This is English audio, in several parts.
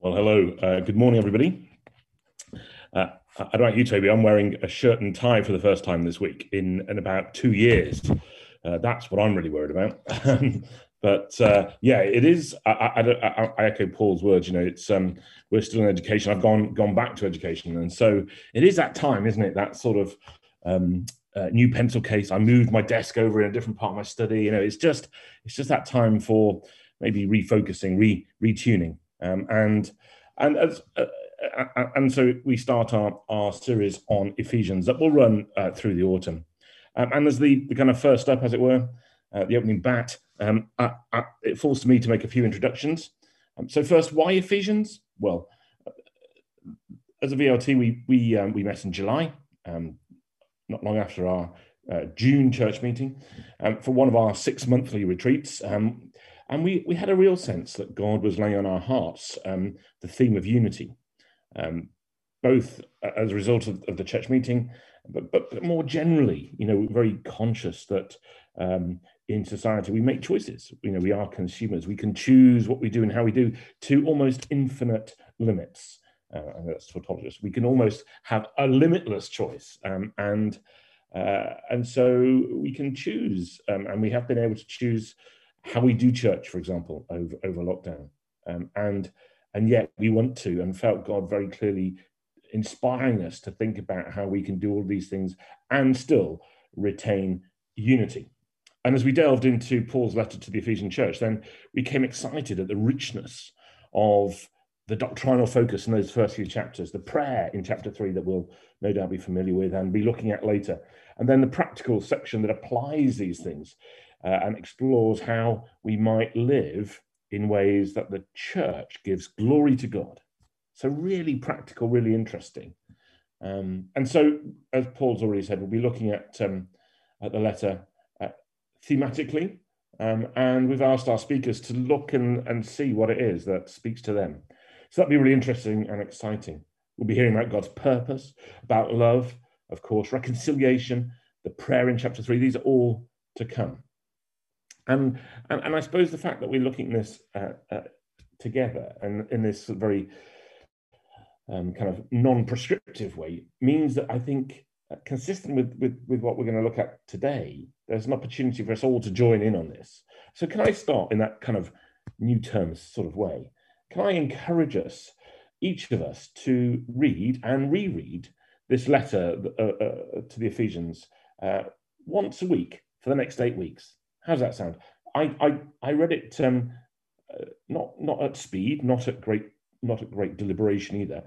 Well, hello. Uh, good morning, everybody. Uh, I don't about you, Toby. I'm wearing a shirt and tie for the first time this week in, in about two years. Uh, that's what I'm really worried about. but uh, yeah, it is. I, I, I, I, echo Paul's words. You know, it's um, we're still in education. I've gone gone back to education, and so it is that time, isn't it? That sort of um, uh, new pencil case. I moved my desk over in a different part of my study. You know, it's just it's just that time for maybe refocusing, re retuning. Um, and and as, uh, uh, and so we start our, our series on Ephesians that will run uh, through the autumn. Um, and as the, the kind of first step, as it were, uh, the opening bat, um, it falls to me to make a few introductions. Um, so first, why Ephesians? Well, uh, as a VLT, we we um, we met in July, um, not long after our uh, June church meeting, um, for one of our six monthly retreats. And we, we had a real sense that God was laying on our hearts um, the theme of unity, um, both as a result of, of, the church meeting, but, but, but more generally, you know, very conscious that um, in society we make choices. You know, we are consumers. We can choose what we do and how we do to almost infinite limits. Uh, and that's tautologist. We can almost have a limitless choice, um, and uh, and so we can choose, um, and we have been able to choose how we do church, for example, over, over lockdown. Um, and, and yet we want to, and felt God very clearly inspiring us to think about how we can do all these things and still retain unity. And as we delved into Paul's letter to the Ephesian church, then we came excited at the richness of the doctrinal focus in those first few chapters, the prayer in chapter three that we'll no doubt be familiar with and be looking at later, and then the practical section that applies these things uh, and explores how we might live in ways that the church gives glory to God. So, really practical, really interesting. Um, and so, as Paul's already said, we'll be looking at, um, at the letter uh, thematically. Um, and we've asked our speakers to look and, and see what it is that speaks to them. So that'll be really interesting and exciting. We'll be hearing about God's purpose, about love, of course, reconciliation, the prayer in chapter three. These are all to come. And, and, I suppose the fact that we're looking at this uh, uh, together and in this very um, kind of non-prescriptive way means that I think, uh, consistent with, with, with what we're going to look at today, there's an opportunity for us all to join in on this. So can I start in that kind of new terms sort of way? Can I encourage us, each of us, to read and reread this letter uh, uh, to the Ephesians uh, once a week for the next eight weeks? How does that sound? I I, I read it um, uh, not not at speed, not at great not at great deliberation either. It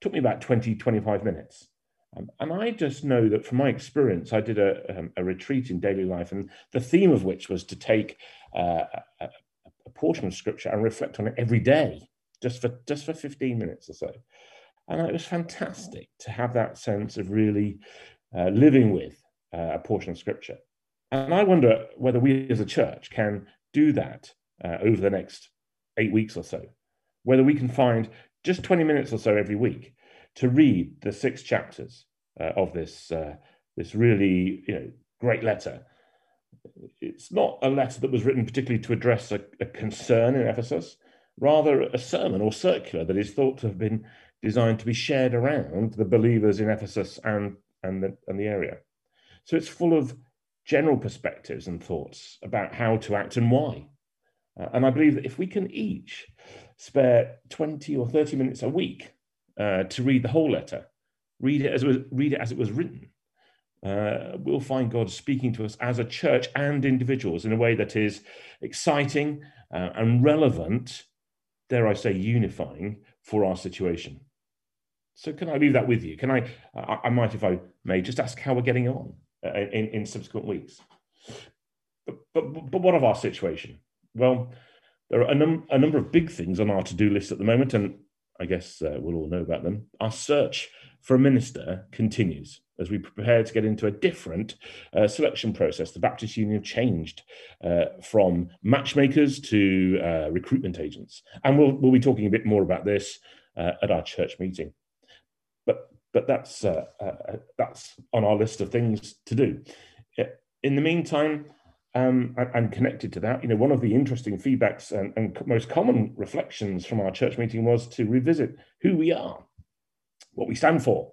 took me about 20, 25 minutes. Um, and I just know that from my experience, I did a, um, a retreat in daily life, and the theme of which was to take uh, a, a, portion of scripture and reflect on it every day, just for just for 15 minutes or so. And it was fantastic to have that sense of really uh, living with uh, a portion of scripture. And I wonder whether we as a church can do that uh, over the next eight weeks or so, whether we can find just 20 minutes or so every week to read the six chapters uh, of this, uh, this really you know, great letter. It's not a letter that was written particularly to address a, a concern in Ephesus, rather a sermon or circular that is thought to have been designed to be shared around the believers in Ephesus and, and, the, and the area. So it's full of general perspectives and thoughts about how to act and why. Uh, and I believe that if we can each spare 20 or 30 minutes a week uh, to read the whole letter, read it as it was, read it as it was written, uh, we'll find God speaking to us as a church and individuals in a way that is exciting uh, and relevant, dare I say, unifying for our situation. So, can I leave that with you? Can I, I, I might, if I may, just ask how we're getting on? Uh, in, in subsequent weeks. But, but, but what of our situation? Well, there are a, num- a number of big things on our to do list at the moment, and I guess uh, we'll all know about them. Our search for a minister continues as we prepare to get into a different uh, selection process. The Baptist Union changed uh, from matchmakers to uh, recruitment agents. And we'll, we'll be talking a bit more about this uh, at our church meeting but that's uh, uh, that's on our list of things to do. In the meantime, um, and, connected to that, you know, one of the interesting feedbacks and, and, most common reflections from our church meeting was to revisit who we are, what we stand for.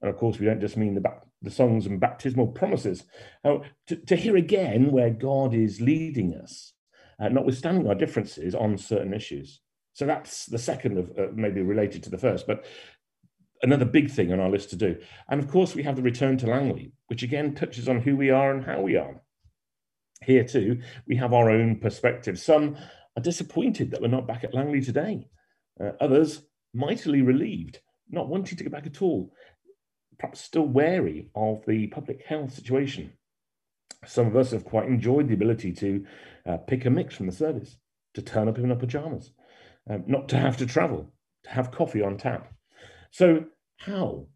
And of course, we don't just mean the, the songs and baptismal promises. Uh, to, to, hear again where God is leading us, uh, notwithstanding our differences on certain issues. So that's the second of uh, maybe related to the first, but another big thing on our list to do. And of course, we have the return to Langley, which again touches on who we are and how we are. Here too, we have our own perspective. Some are disappointed that we're not back at Langley today. Uh, others mightily relieved, not wanting to go back at all, perhaps still wary of the public health situation. Some of us have quite enjoyed the ability to uh, pick a mix from the service, to turn up in our pajamas, um, not to have to travel, to have coffee on tap. So how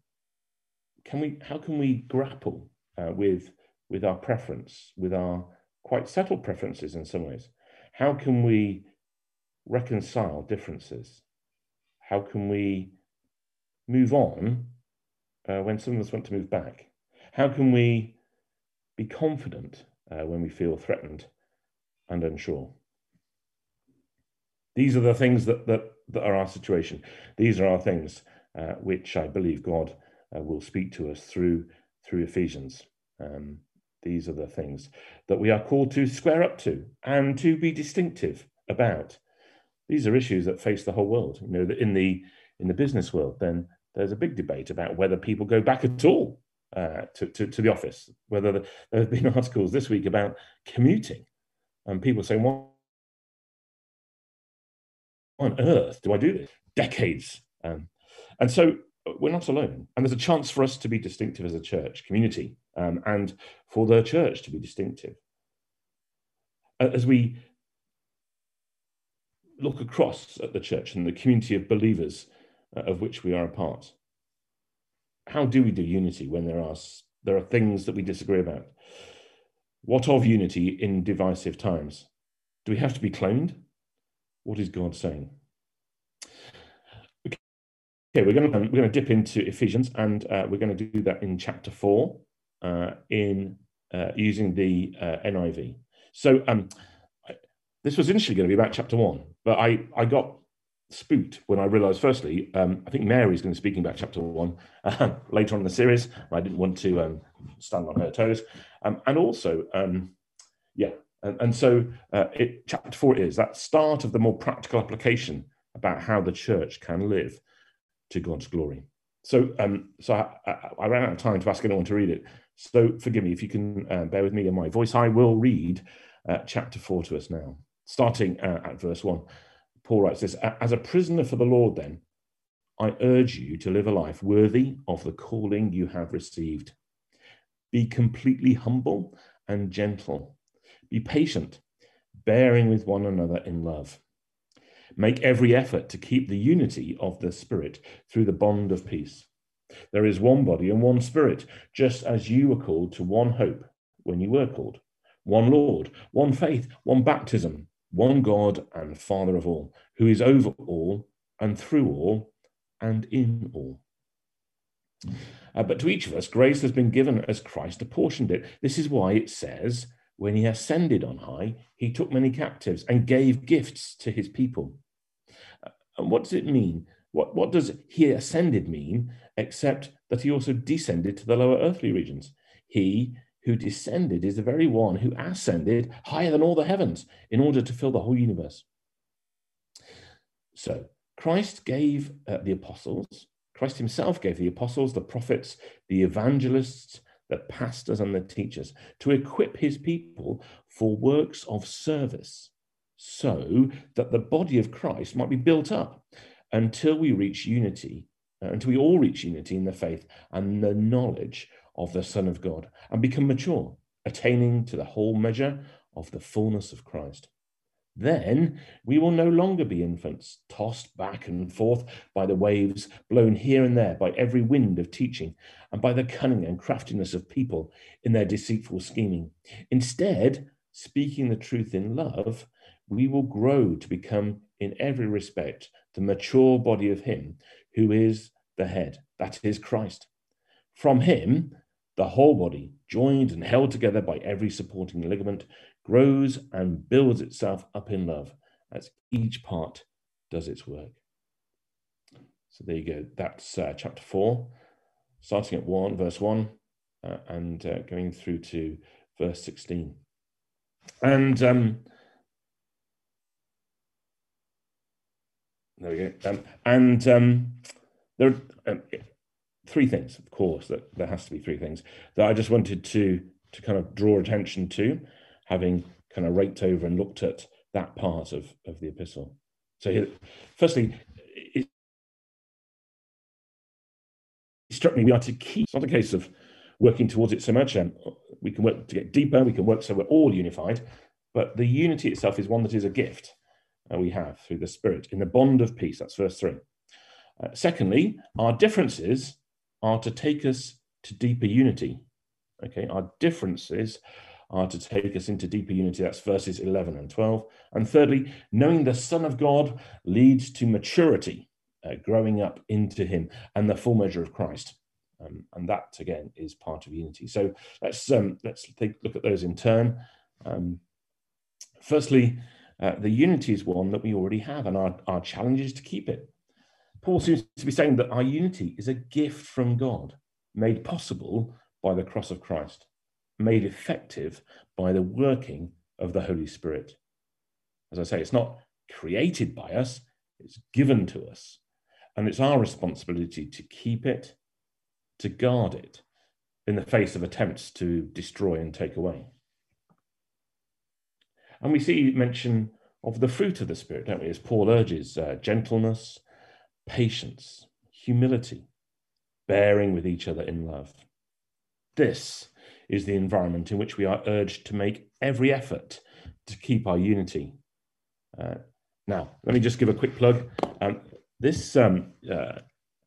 can we how can we grapple uh, with with our preference, with our quite settled preferences in some ways. How can we reconcile differences? How can we move on uh, when some of us want to move back? How can we be confident uh, when we feel threatened and unsure? These are the things that, that, that are our situation. These are our things uh, which I believe God uh, will speak to us through, through Ephesians. Um, these are the things that we are called to square up to and to be distinctive about. These are issues that face the whole world. You know, in the in the business world, then there's a big debate about whether people go back at all uh, to, to, to, the office. Whether the, there have been articles this week about commuting, and people saying, "What on earth do I do this?" Decades, um, and so we're not alone. And there's a chance for us to be distinctive as a church community um, and for the church to be distinctive. As we look across at the church and the community of believers uh, of which we are a part, how do we do unity when there are, there are things that we disagree about? What of unity in divisive times? Do we have to be cloned? What is God saying? Okay, we're going to we're going to dip into Ephesians, and uh, we're going to do that in chapter four, uh, in uh, using the uh, NIV. So um, this was initially going to be about chapter one, but I I got spooked when I realised. Firstly, um, I think Mary's going to be speaking about chapter one uh, later on in the series. I didn't want to um, stand on her toes, um, and also, um, yeah, and, and so uh, it, chapter four is that start of the more practical application about how the church can live to God's glory. So, um, so I, I, I, ran out of time to ask anyone to read it. So, forgive me if you can uh, bear with me in my voice. I will read uh, chapter four to us now, starting uh, at verse one. Paul writes this: "As a prisoner for the Lord, then, I urge you to live a life worthy of the calling you have received. Be completely humble and gentle. Be patient, bearing with one another in love." Make every effort to keep the unity of the Spirit through the bond of peace. There is one body and one Spirit, just as you were called to one hope when you were called, one Lord, one faith, one baptism, one God and Father of all, who is over all and through all and in all. Uh, but to each of us, grace has been given as Christ apportioned it. This is why it says, when he ascended on high, he took many captives and gave gifts to his people. And what does it mean? What, what does he ascended mean, except that he also descended to the lower earthly regions? He who descended is the very one who ascended higher than all the heavens in order to fill the whole universe. So Christ gave uh, the apostles, Christ himself gave the apostles, the prophets, the evangelists, the pastors, and the teachers to equip his people for works of service so that the body of Christ might be built up until we reach unity, uh, until we all reach unity in the faith and the knowledge of the Son of God and become mature, attaining to the whole measure of the fullness of Christ. Then we will no longer be infants, tossed back and forth by the waves, blown here and there by every wind of teaching, and by the cunning and craftiness of people in their deceitful scheming. Instead, speaking the truth in love, we will grow to become, in every respect, the mature body of Him who is the head, that is Christ. From Him, the whole body, joined and held together by every supporting ligament, grows and builds itself up in love as each part does its work. So there you go. That's uh, chapter four, starting at one, verse one, uh, and uh, going through to verse 16. And um, there we go. Um, and um, there are um, three things, of course, that there has to be three things that I just wanted to to kind of draw attention to, having kind of raked over and looked at that part of, of the epistle. So, firstly, it struck me we are to keep. It's not a case of working towards it so much. Um, we can work to get deeper. We can work so we're all unified. But the unity itself is one that is a gift uh, we have through the Spirit in the bond of peace. That's verse three. Uh, secondly, our differences are to take us to deeper unity. Okay, our differences are to take us into deeper unity. That's verses 11 and 12. And thirdly, knowing the Son of God leads to maturity, uh, growing up into Him and the full measure of Christ. Um, and that again is part of unity. So let's um, let's take look at those in turn. Um, firstly, uh, the unity is one that we already have, and our, our challenge is to keep it. Paul seems to be saying that our unity is a gift from God, made possible by the cross of Christ made effective by the working of the Holy Spirit. As I say, it's not created by us, it's given to us. And it's our responsibility to keep it, to guard it in the face of attempts to destroy and take away. And we see mention of the fruit of the Spirit, don't we? As Paul urges uh, gentleness, patience, humility, bearing with each other in love. This is the environment in which we are urged to make every effort to keep our unity. Uh, now, let me just give a quick plug. Um, this, um, uh,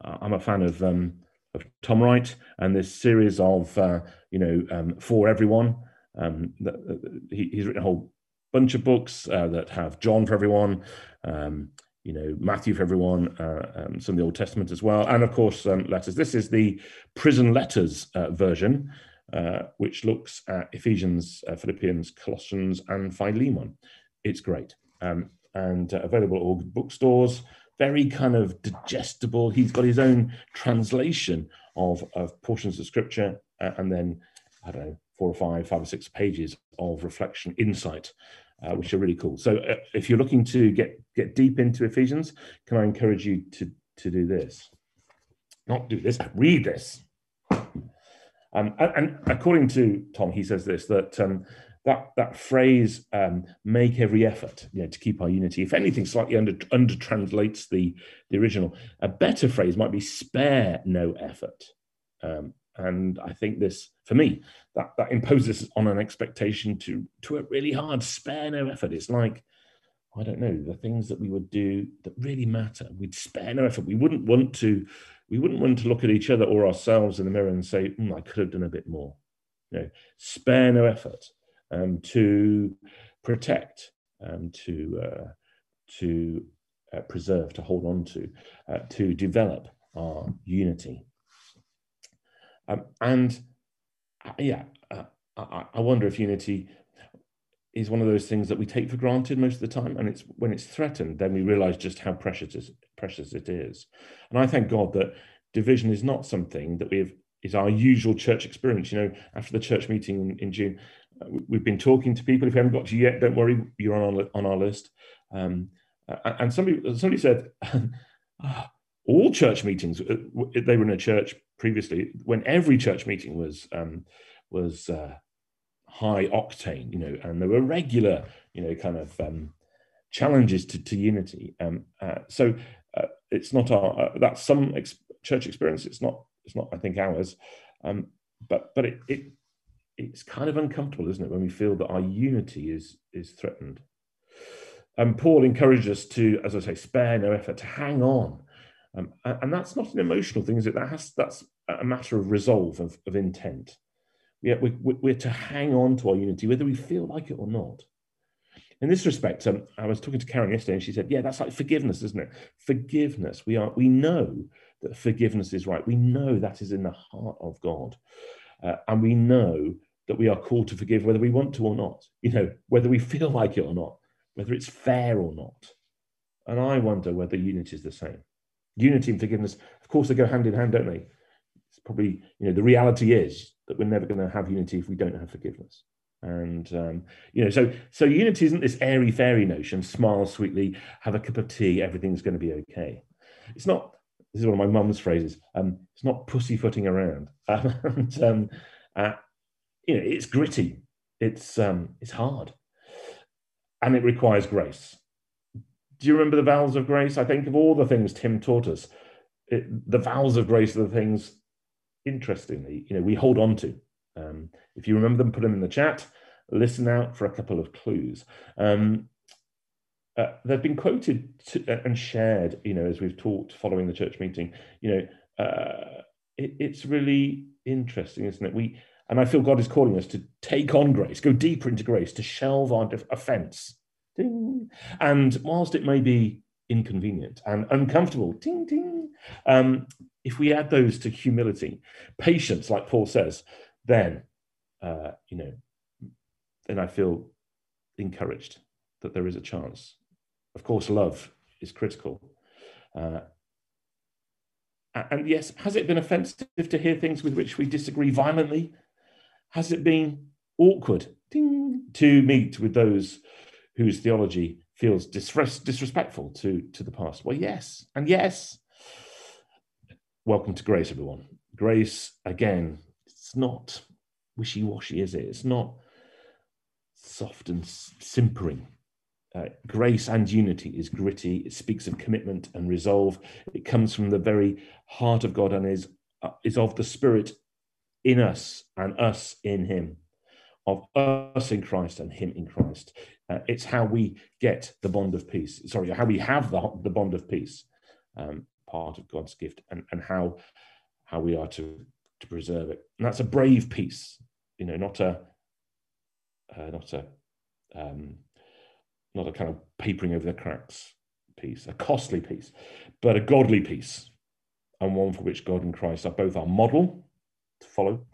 I'm a fan of, um, of Tom Wright and this series of, uh, you know, um, for everyone. Um, he, he's written a whole bunch of books uh, that have John for everyone, um, you know, Matthew for everyone, uh, some of the Old Testament as well, and of course letters. This is the prison letters uh, version. Uh, which looks at Ephesians, uh, Philippians, Colossians, and Philemon. It's great um, and uh, available at all bookstores. Very kind of digestible. He's got his own translation of, of portions of scripture, and then I don't know four or five, five or six pages of reflection, insight, uh, which are really cool. So if you're looking to get get deep into Ephesians, can I encourage you to to do this? Not do this, read this. Um, and, and, according to Tom, he says this that um, that that phrase um, "make every effort" you know, to keep our unity, if anything, slightly under under translates the the original. A better phrase might be "spare no effort." Um, and I think this, for me, that that imposes on an expectation to to work really hard, spare no effort. It's like I don't know the things that we would do that really matter. We'd spare no effort. We wouldn't want to we wouldn't want to look at each other or ourselves in the mirror and say, mm, I could have done a bit more. You know, spare no effort um, to protect, um, to uh, to uh, preserve, to hold on to, uh, to develop our unity. Um, and yeah, uh, I, I wonder if unity is one of those things that we take for granted most of the time and it's when it's threatened then we realize just how precious it is, precious it is. And i thank god that division is not something that we have is our usual church experience. You know after the church meeting in, in june uh, we've been talking to people. If you haven't got to yet don't worry you're on our, on our list. Um, and somebody somebody said ah, all church meetings uh, they were in a church previously when every church meeting was um, was uh, high octane, you know, and there were regular, you know, kind of um, challenges to, to unity. Um, uh, so uh, it's not our uh, that's some ex- church experience. It's not it's not I think ours, um, but but it, it it's kind of uncomfortable, isn't it, when we feel that our unity is is threatened. And um, Paul encouraged us to, as I say, spare no effort to hang on. Um, and that's not an emotional thing, is it? That has that's a matter of resolve of, of intent we, we, we're to hang on to our unity, whether we feel like it or not. In this respect, um, I was talking to Karen yesterday, and she said, "Yeah, that's like forgiveness, isn't it? Forgiveness. We are. We know that forgiveness is right. We know that is in the heart of God, uh, and we know that we are called to forgive whether we want to or not, you know, whether we feel like it or not, whether it's fair or not. And I wonder whether unity is the same. Unity and forgiveness, of course, they go hand in hand, don't they? It's probably, you know, the reality is that we're never going to have unity if we don't have forgiveness. And um, you know, so so unity isn't this airy fairy notion. Smile sweetly, have a cup of tea, everything's going to be okay. It's not. This is one of my mum's phrases. Um, it's not pussyfooting around. and, um, uh, you know, it's gritty. It's um, it's hard, and it requires grace. Do you remember the vowels of grace? I think of all the things Tim taught us, it, the vowels of grace are the things. Interestingly, you know, we hold on to. Um, if you remember them, put them in the chat. Listen out for a couple of clues. Um, uh, they've been quoted to, uh, and shared, you know, as we've talked following the church meeting. You know, uh, it, it's really interesting, isn't it? We and I feel God is calling us to take on grace, go deeper into grace, to shelve our offence. Ding. And whilst it may be inconvenient and uncomfortable, ding, ding, um, if we add those to humility, patience, like Paul says, then, uh, you know, then I feel encouraged that there is a chance. Of course, love is critical. Uh, and yes, has it been offensive to hear things with which we disagree violently? Has it been awkward ding, to meet with those whose theology feels disres- disrespectful to, to the past? Well, yes, and yes. Welcome to Grace, everyone. Grace, again, it's not wishy washy, is it? It's not soft and simpering. Uh, grace and unity is gritty. It speaks of commitment and resolve. It comes from the very heart of God and is, uh, is of the Spirit in us and us in Him, of us in Christ and Him in Christ. Uh, it's how we get the bond of peace. Sorry, how we have the, the bond of peace, um, part of God's gift, and, and how how we are to to preserve it. And that's a brave peace, you know, not a uh, not a um, not a kind of papering over the cracks peace, a costly peace, but a godly peace, and one for which God and Christ are both our model to follow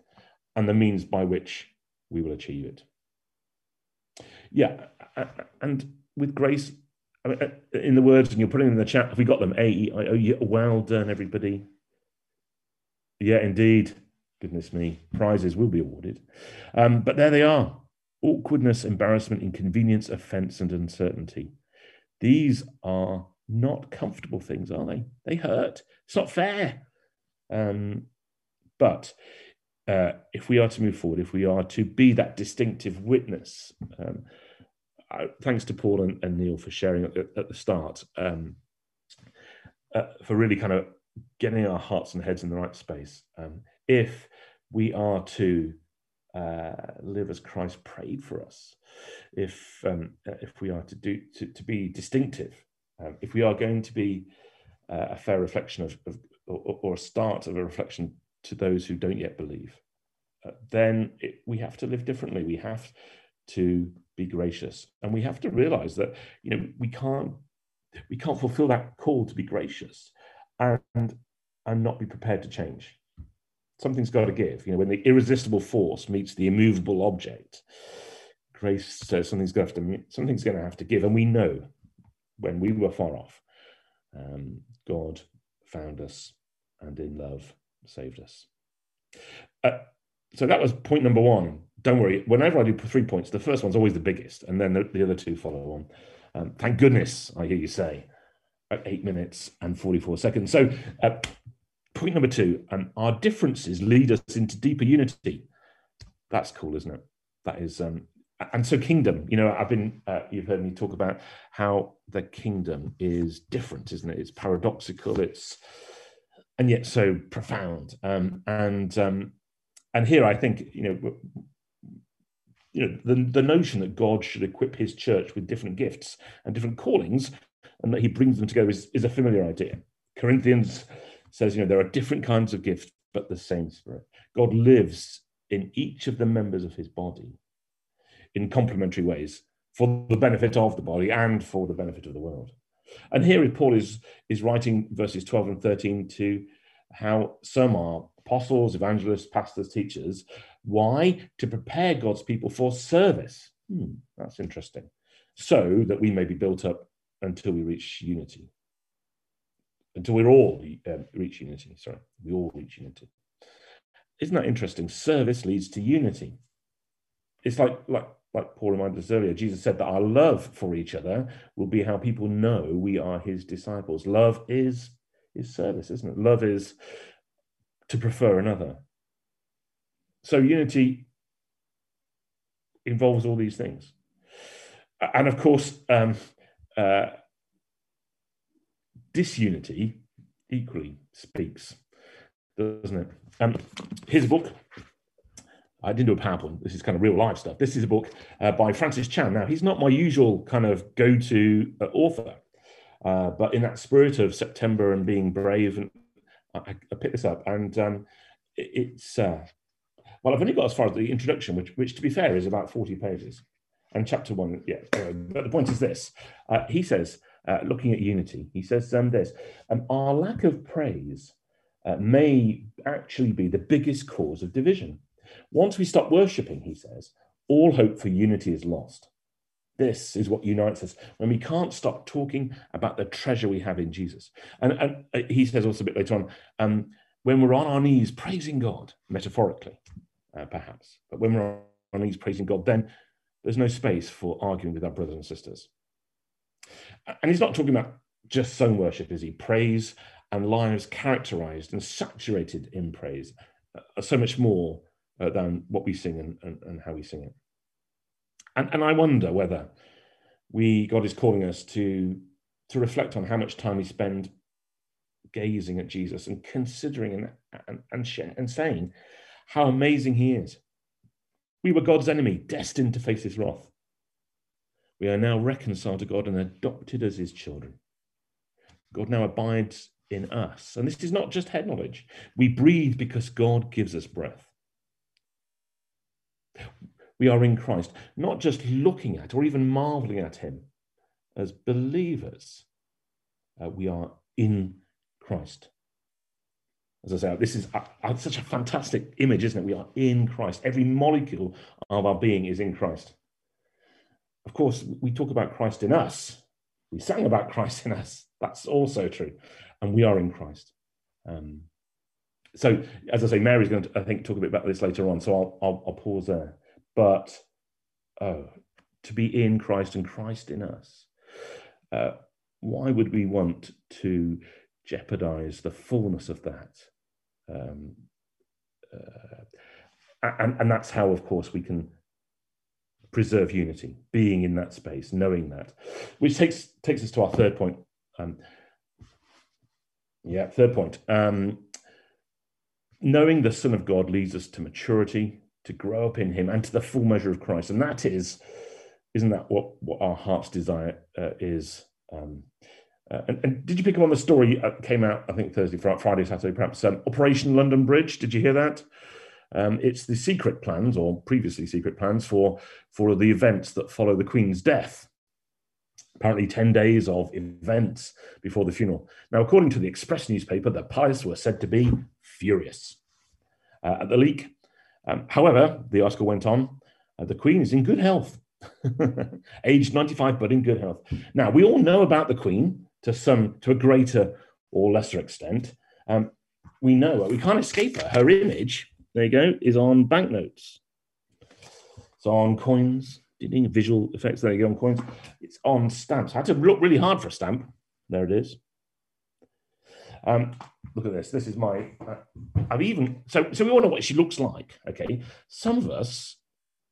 and the means by which we will achieve it. Yeah, and with grace, I mean, uh, in the words, and you're putting in the chat, have we got them? A E I O. Well done, everybody. Yeah, indeed. Goodness me, prizes will be awarded. Um, but there they are awkwardness, embarrassment, inconvenience, offense, and uncertainty. These are not comfortable things, are they? They hurt. It's not fair. Um, but uh, if we are to move forward, if we are to be that distinctive witness, um, Thanks to Paul and, and, Neil for sharing at, at the start, um, uh, for really kind of getting our hearts and heads in the right space. Um, if we are to uh, live as Christ prayed for us, if um, if we are to do to, to be distinctive, um, if we are going to be uh, a fair reflection of, of or, or, a start of a reflection to those who don't yet believe, uh, then it, we have to live differently. We have to be gracious, and we have to realize that you know we can't we can't fulfill that call to be gracious and and not be prepared to change. Something's got to give. You know, when the irresistible force meets the immovable object, grace says something's going to have to something's going to have to give, and we know when we were far off, um, God found us and in love saved us. Uh, so that was point number one. Don't worry, whenever I do three points, the first one's always the biggest, and then the, the other two follow on. Um, thank goodness, I hear you say, at eight minutes and 44 seconds. So, uh, point number two um, our differences lead us into deeper unity. That's cool, isn't it? That is, um, and so kingdom, you know, I've been, uh, you've heard me talk about how the kingdom is different, isn't it? It's paradoxical, it's, and yet so profound. Um, and um, and here I think you know you know the, the notion that God should equip His church with different gifts and different callings, and that He brings them together is, is a familiar idea. Corinthians says you know there are different kinds of gifts, but the same Spirit. God lives in each of the members of His body in complementary ways for the benefit of the body and for the benefit of the world. And here Paul is, is writing verses 12 and 13 to how some are apostles, evangelists, pastors, teachers, Why? To prepare God's people for service. Hmm, that's interesting. So that we may be built up until we reach unity. Until we're all um, reach unity. Sorry, we all reach unity. Isn't that interesting? Service leads to unity. It's like like like Paul reminded us earlier. Jesus said that our love for each other will be how people know we are His disciples. Love is is service, isn't it? Love is to prefer another. So unity involves all these things. And of course, um, uh, disunity equally speaks, doesn't it? Um, here's a book. I didn't do a PowerPoint. This is kind of real life stuff. This is a book uh, by Francis Chan. Now, he's not my usual kind of go to uh, author, uh, but in that spirit of September and being brave, and I, I picked this up, and um, it, it's uh, well, I've only got as far as the introduction, which, which to be fair, is about 40 pages. And chapter one, yeah. but the point is this: uh, he says, uh, looking at unity, he says um, this: um, our lack of praise uh, may actually be the biggest cause of division. Once we stop worshipping, he says, all hope for unity is lost. This is what unites us when we can't stop talking about the treasure we have in Jesus. And, and uh, he says also a bit later on, um, when we're on our knees praising God, metaphorically, uh, perhaps, but when we're on our knees praising God, then there's no space for arguing with our brothers and sisters. And he's not talking about just song worship, is he? Praise and lives characterized and saturated in praise are so much more uh, than what we sing and, and, and how we sing it. And, and I wonder whether we, God is calling us to, to reflect on how much time we spend gazing at Jesus and considering and, and, and, and saying how amazing he is. We were God's enemy, destined to face his wrath. We are now reconciled to God and adopted as his children. God now abides in us. And this is not just head knowledge. We breathe because God gives us breath. We are in Christ, not just looking at or even marveling at him as believers. Uh, we are in Christ. As I say, this is a, a, such a fantastic image, isn't it? We are in Christ. Every molecule of our being is in Christ. Of course, we talk about Christ in us. We sang about Christ in us. That's also true. And we are in Christ. Um, so, as I say, Mary's going to, I think, talk a bit about this later on. So I'll, I'll, I'll pause there. But oh, to be in Christ and Christ in us. Uh, why would we want to jeopardize the fullness of that? Um, uh, and, and that's how, of course, we can preserve unity, being in that space, knowing that, which takes takes us to our third point. Um, yeah, third point. Um, knowing the Son of God leads us to maturity, to grow up in Him, and to the full measure of Christ. And that is, isn't that what what our heart's desire uh, is? Um, uh, and, and, did you pick up on the story that came out? I think Thursday, Friday, Saturday, perhaps. Um, Operation London Bridge. Did you hear that? Um, it's the secret plans, or previously secret plans, for for the events that follow the Queen's death. Apparently, ten days of events before the funeral. Now, according to the Express newspaper, the pilots were said to be furious uh, at the leak. Um, however, the article went on. Uh, the Queen is in good health, aged 95, but in good health. Now, we all know about the Queen to some, to a greater or lesser extent. Um, we know we can't escape her. Her image, there you go, is on banknotes. It's on coins, visual effects. There you go on coins. It's on stamps. I had to look really hard for a stamp. There it is. Um, look at this. This is my. Uh, I've even so so we all know what she looks like. Okay, some of us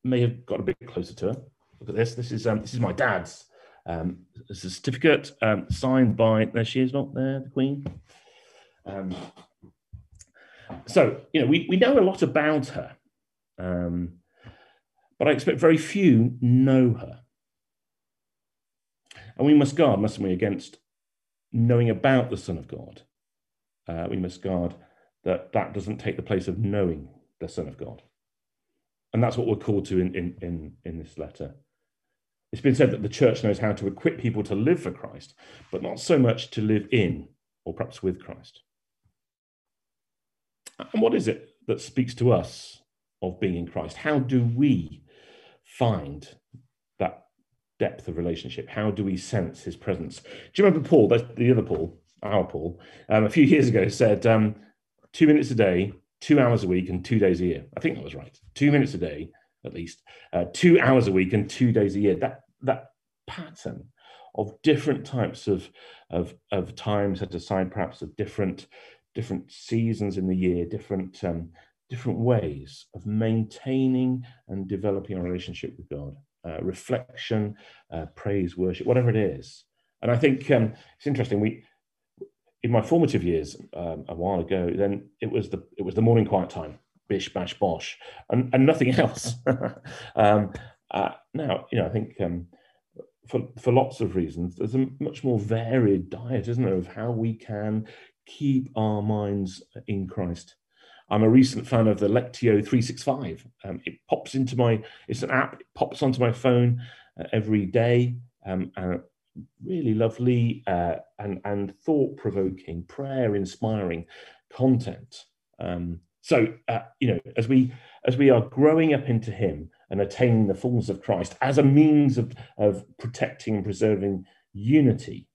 may have got a bit closer to her. Look at this. This is um, this is my dad's. Um, a certificate um, signed by. There she is, not there, the Queen. Um, so you know we we know a lot about her, um, but I expect very few know her. And we must guard, mustn't we, against knowing about the Son of God uh, we must guard that that doesn't take the place of knowing the Son of God. And that's what we're called to in, in, in, in this letter. It's been said that the church knows how to equip people to live for Christ, but not so much to live in or perhaps with Christ. And what is it that speaks to us of being in Christ? How do we find that depth of relationship? How do we sense his presence? Do you remember Paul, the other Paul, our Paul, um, a few years ago said, um, two minutes a day, two hours a week, and two days a year. I think that was right. Two minutes a day, at least, uh, two hours a week, and two days a year. That that pattern of different types of of, of time set aside, perhaps of different different seasons in the year, different um, different ways of maintaining and developing a relationship with God, uh, reflection, uh, praise, worship, whatever it is. And I think um, it's interesting. We in my formative years um, a while ago, then it was the it was the morning quiet time, bish bash bosh, and, and nothing else. um, uh, now, you know, I think um, for for lots of reasons, there's a much more varied diet, isn't there, of how we can keep our minds in Christ. I'm a recent fan of the Lectio 365. Um, it pops into my, it's an app, it pops onto my phone uh, every day. Um, and really lovely uh, and, and thought provoking, prayer inspiring content. Um, so, uh, you know, as we as we are growing up into Him and attaining the fullness of Christ as a means of, of protecting and preserving unity,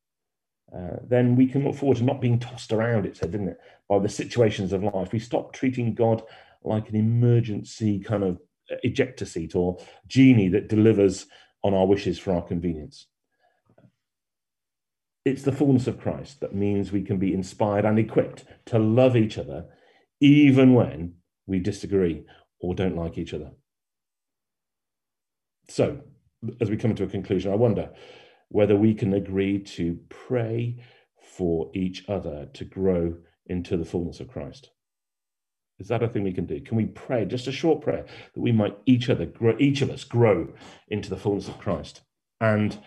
uh, then we can look forward to not being tossed around, it said, didn't it, by the situations of life. We stop treating God like an emergency kind of ejector seat or genie that delivers on our wishes for our convenience it's the fullness of Christ that means we can be inspired and equipped to love each other even when we disagree or don't like each other. So, as we come to a conclusion, I wonder whether we can agree to pray for each other to grow into the fullness of Christ. Is that a thing we can do? Can we pray just a short prayer that we might each other grow, each of us grow into the fullness of Christ? And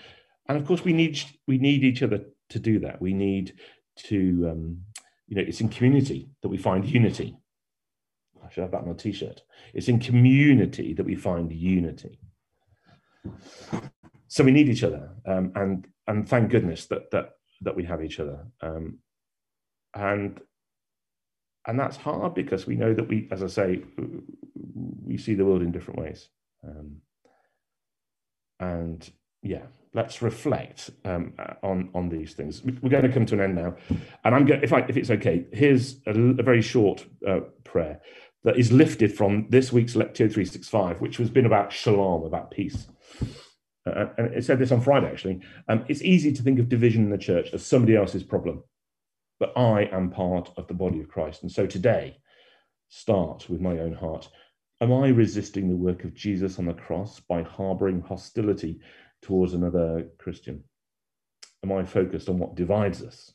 and of course we need we need each other to do that we need to um, you know it's in community that we find unity. I should have that on a t-shirt. It's in community that we find unity. So we need each other um, and and thank goodness that that that we have each other. Um, and and that's hard because we know that we as i say we see the world in different ways. Um, and yeah let's reflect um, on on these things. We're going to come to an end now, and I'm going. If I if it's okay, here's a, a very short uh, prayer that is lifted from this week's Lectio 365, which has been about shalom, about peace. Uh, and it said this on Friday actually. Um, it's easy to think of division in the church as somebody else's problem, but I am part of the body of Christ, and so today, start with my own heart. Am I resisting the work of Jesus on the cross by harboring hostility towards another Christian? Am I focused on what divides us?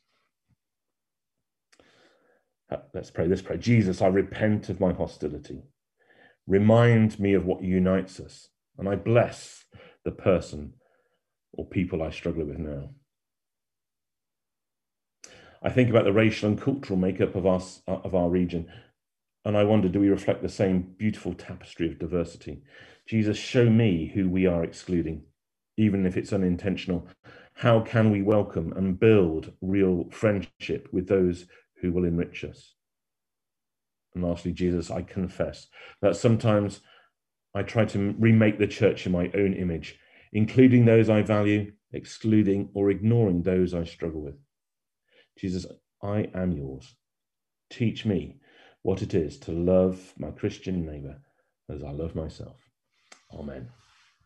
Uh, let's pray. this prayer. Jesus, I repent of my hostility. Remind me of what unites us, and I bless the person or people I struggle with now. I think about the racial and cultural makeup of our, of our region, and I wonder do we reflect the same beautiful tapestry of diversity? Jesus, show me who we are excluding even if it's unintentional? How can we welcome and build real friendship with those who will enrich us? And lastly, Jesus, I confess that sometimes I try to remake the church in my own image, including those I value, excluding or ignoring those I struggle with. Jesus, I am yours. Teach me what it is to love my Christian neighbor as I love myself. Amen.